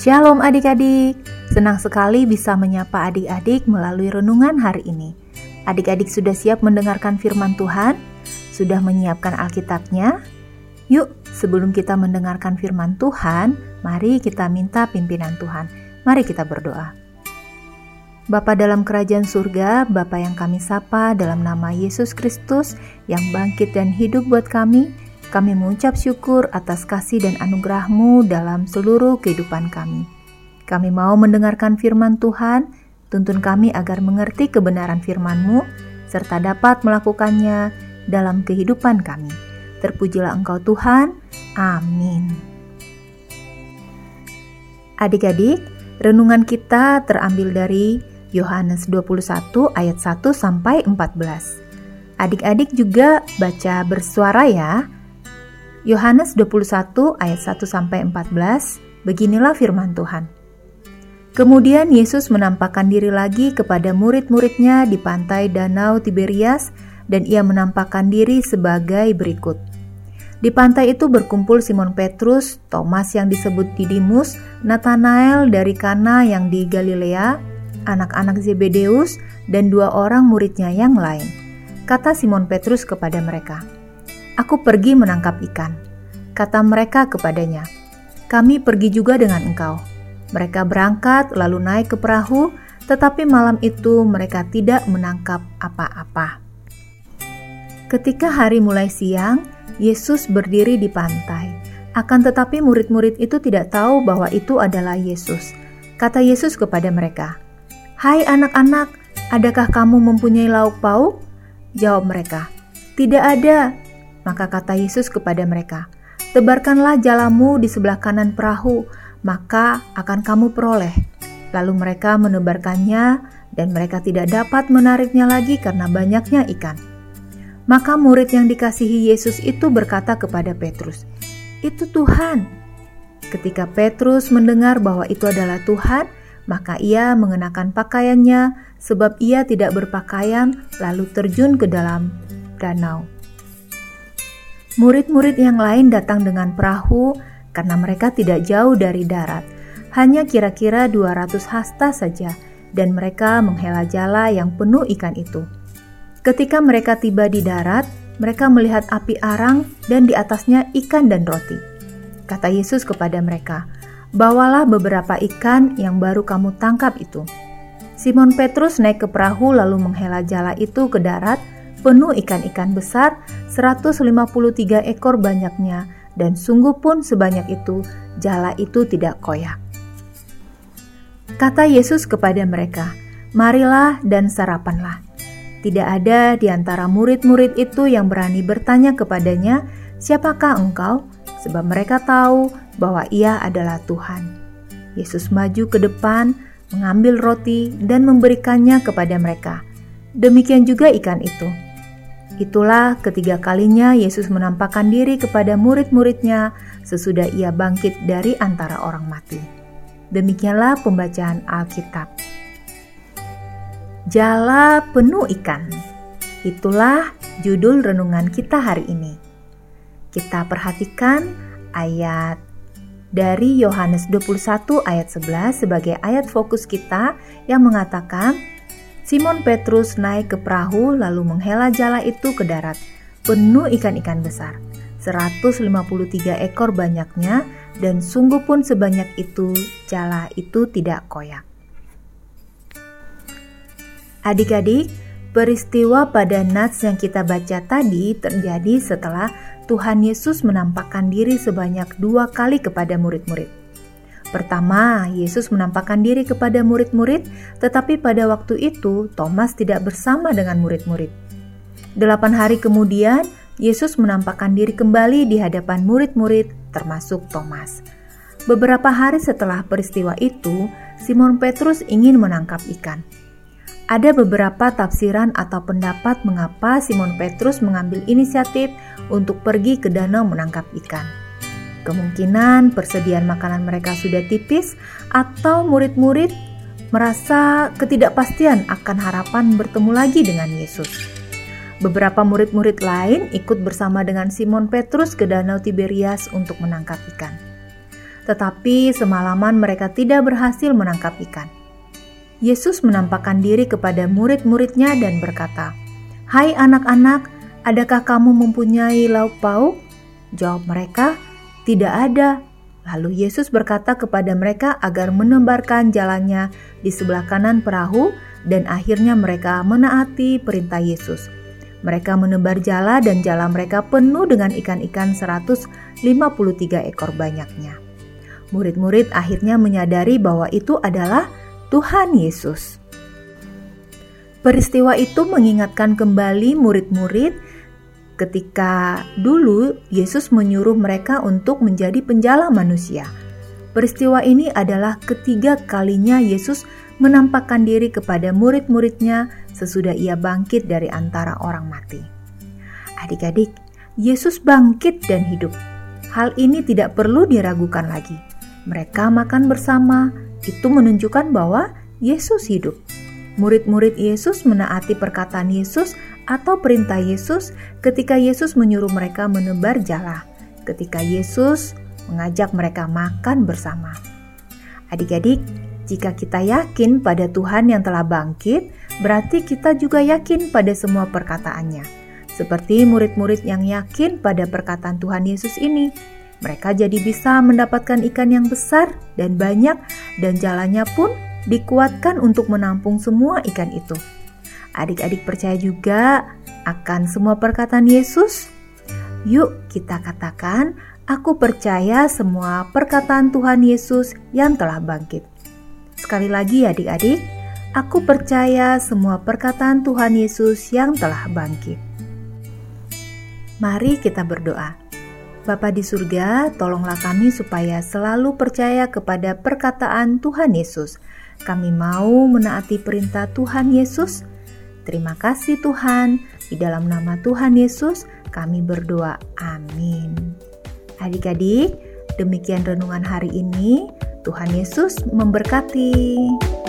Shalom adik-adik, senang sekali bisa menyapa adik-adik melalui renungan hari ini. Adik-adik sudah siap mendengarkan firman Tuhan? Sudah menyiapkan Alkitabnya? Yuk, sebelum kita mendengarkan firman Tuhan, mari kita minta pimpinan Tuhan. Mari kita berdoa. Bapa dalam kerajaan surga, Bapa yang kami sapa dalam nama Yesus Kristus yang bangkit dan hidup buat kami, kami mengucap syukur atas kasih dan anugerah-Mu dalam seluruh kehidupan kami. Kami mau mendengarkan firman Tuhan, tuntun kami agar mengerti kebenaran firman-Mu, serta dapat melakukannya dalam kehidupan kami. Terpujilah Engkau Tuhan. Amin. Adik-adik, renungan kita terambil dari Yohanes 21 ayat 1 sampai 14. Adik-adik juga baca bersuara ya Yohanes 21 ayat 1 sampai 14, beginilah firman Tuhan. Kemudian Yesus menampakkan diri lagi kepada murid-muridnya di pantai Danau Tiberias dan ia menampakkan diri sebagai berikut. Di pantai itu berkumpul Simon Petrus, Thomas yang disebut Didimus, Nathanael dari Kana yang di Galilea, anak-anak Zebedeus, dan dua orang muridnya yang lain. Kata Simon Petrus kepada mereka, Aku pergi menangkap ikan. Kata mereka kepadanya, "Kami pergi juga dengan engkau." Mereka berangkat lalu naik ke perahu, tetapi malam itu mereka tidak menangkap apa-apa. Ketika hari mulai siang, Yesus berdiri di pantai. Akan tetapi murid-murid itu tidak tahu bahwa itu adalah Yesus. Kata Yesus kepada mereka, "Hai anak-anak, adakah kamu mempunyai lauk pauk?" Jawab mereka, "Tidak ada." Maka kata Yesus kepada mereka, Tebarkanlah jalamu di sebelah kanan perahu, maka akan kamu peroleh. Lalu mereka menebarkannya dan mereka tidak dapat menariknya lagi karena banyaknya ikan. Maka murid yang dikasihi Yesus itu berkata kepada Petrus, "Itu Tuhan." Ketika Petrus mendengar bahwa itu adalah Tuhan, maka ia mengenakan pakaiannya sebab ia tidak berpakaian lalu terjun ke dalam danau. Murid-murid yang lain datang dengan perahu karena mereka tidak jauh dari darat, hanya kira-kira 200 hasta saja, dan mereka menghela jala yang penuh ikan itu. Ketika mereka tiba di darat, mereka melihat api arang dan di atasnya ikan dan roti. Kata Yesus kepada mereka, "Bawalah beberapa ikan yang baru kamu tangkap itu." Simon Petrus naik ke perahu lalu menghela jala itu ke darat penuh ikan-ikan besar, 153 ekor banyaknya, dan sungguh pun sebanyak itu, jala itu tidak koyak. Kata Yesus kepada mereka, Marilah dan sarapanlah. Tidak ada di antara murid-murid itu yang berani bertanya kepadanya, Siapakah engkau? Sebab mereka tahu bahwa ia adalah Tuhan. Yesus maju ke depan, mengambil roti, dan memberikannya kepada mereka. Demikian juga ikan itu. Itulah ketiga kalinya Yesus menampakkan diri kepada murid-muridnya sesudah ia bangkit dari antara orang mati. Demikianlah pembacaan Alkitab. Jala penuh ikan. Itulah judul renungan kita hari ini. Kita perhatikan ayat dari Yohanes 21 ayat 11 sebagai ayat fokus kita yang mengatakan Simon Petrus naik ke perahu lalu menghela jala itu ke darat, penuh ikan-ikan besar. 153 ekor banyaknya dan sungguh pun sebanyak itu jala itu tidak koyak. Adik-adik, peristiwa pada Nats yang kita baca tadi terjadi setelah Tuhan Yesus menampakkan diri sebanyak dua kali kepada murid-murid. Pertama, Yesus menampakkan diri kepada murid-murid, tetapi pada waktu itu Thomas tidak bersama dengan murid-murid. Delapan hari kemudian, Yesus menampakkan diri kembali di hadapan murid-murid, termasuk Thomas. Beberapa hari setelah peristiwa itu, Simon Petrus ingin menangkap ikan. Ada beberapa tafsiran atau pendapat mengapa Simon Petrus mengambil inisiatif untuk pergi ke danau menangkap ikan. Kemungkinan persediaan makanan mereka sudah tipis, atau murid-murid merasa ketidakpastian akan harapan bertemu lagi dengan Yesus. Beberapa murid-murid lain ikut bersama dengan Simon Petrus ke Danau Tiberias untuk menangkap ikan. Tetapi semalaman mereka tidak berhasil menangkap ikan. Yesus menampakkan diri kepada murid-muridnya dan berkata, Hai anak-anak, adakah kamu mempunyai lauk pauk? Jawab mereka, tidak ada. Lalu Yesus berkata kepada mereka agar menebarkan jalannya di sebelah kanan perahu dan akhirnya mereka menaati perintah Yesus. Mereka menebar jala dan jala mereka penuh dengan ikan-ikan 153 ekor banyaknya. Murid-murid akhirnya menyadari bahwa itu adalah Tuhan Yesus. Peristiwa itu mengingatkan kembali murid-murid ketika dulu Yesus menyuruh mereka untuk menjadi penjala manusia. Peristiwa ini adalah ketiga kalinya Yesus menampakkan diri kepada murid-muridnya sesudah ia bangkit dari antara orang mati. Adik-adik, Yesus bangkit dan hidup. Hal ini tidak perlu diragukan lagi. Mereka makan bersama, itu menunjukkan bahwa Yesus hidup. Murid-murid Yesus menaati perkataan Yesus atau perintah Yesus ketika Yesus menyuruh mereka menebar jala, ketika Yesus mengajak mereka makan bersama. Adik-adik, jika kita yakin pada Tuhan yang telah bangkit, berarti kita juga yakin pada semua perkataannya. Seperti murid-murid yang yakin pada perkataan Tuhan Yesus ini, mereka jadi bisa mendapatkan ikan yang besar dan banyak, dan jalannya pun dikuatkan untuk menampung semua ikan itu. Adik-adik percaya juga akan semua perkataan Yesus? Yuk, kita katakan, "Aku percaya semua perkataan Tuhan Yesus yang telah bangkit." Sekali lagi, adik-adik, aku percaya semua perkataan Tuhan Yesus yang telah bangkit. Mari kita berdoa. Bapa di surga, tolonglah kami supaya selalu percaya kepada perkataan Tuhan Yesus. Kami mau menaati perintah Tuhan Yesus. Terima kasih Tuhan. Di dalam nama Tuhan Yesus kami berdoa. Amin. Adik-adik, demikian renungan hari ini. Tuhan Yesus memberkati.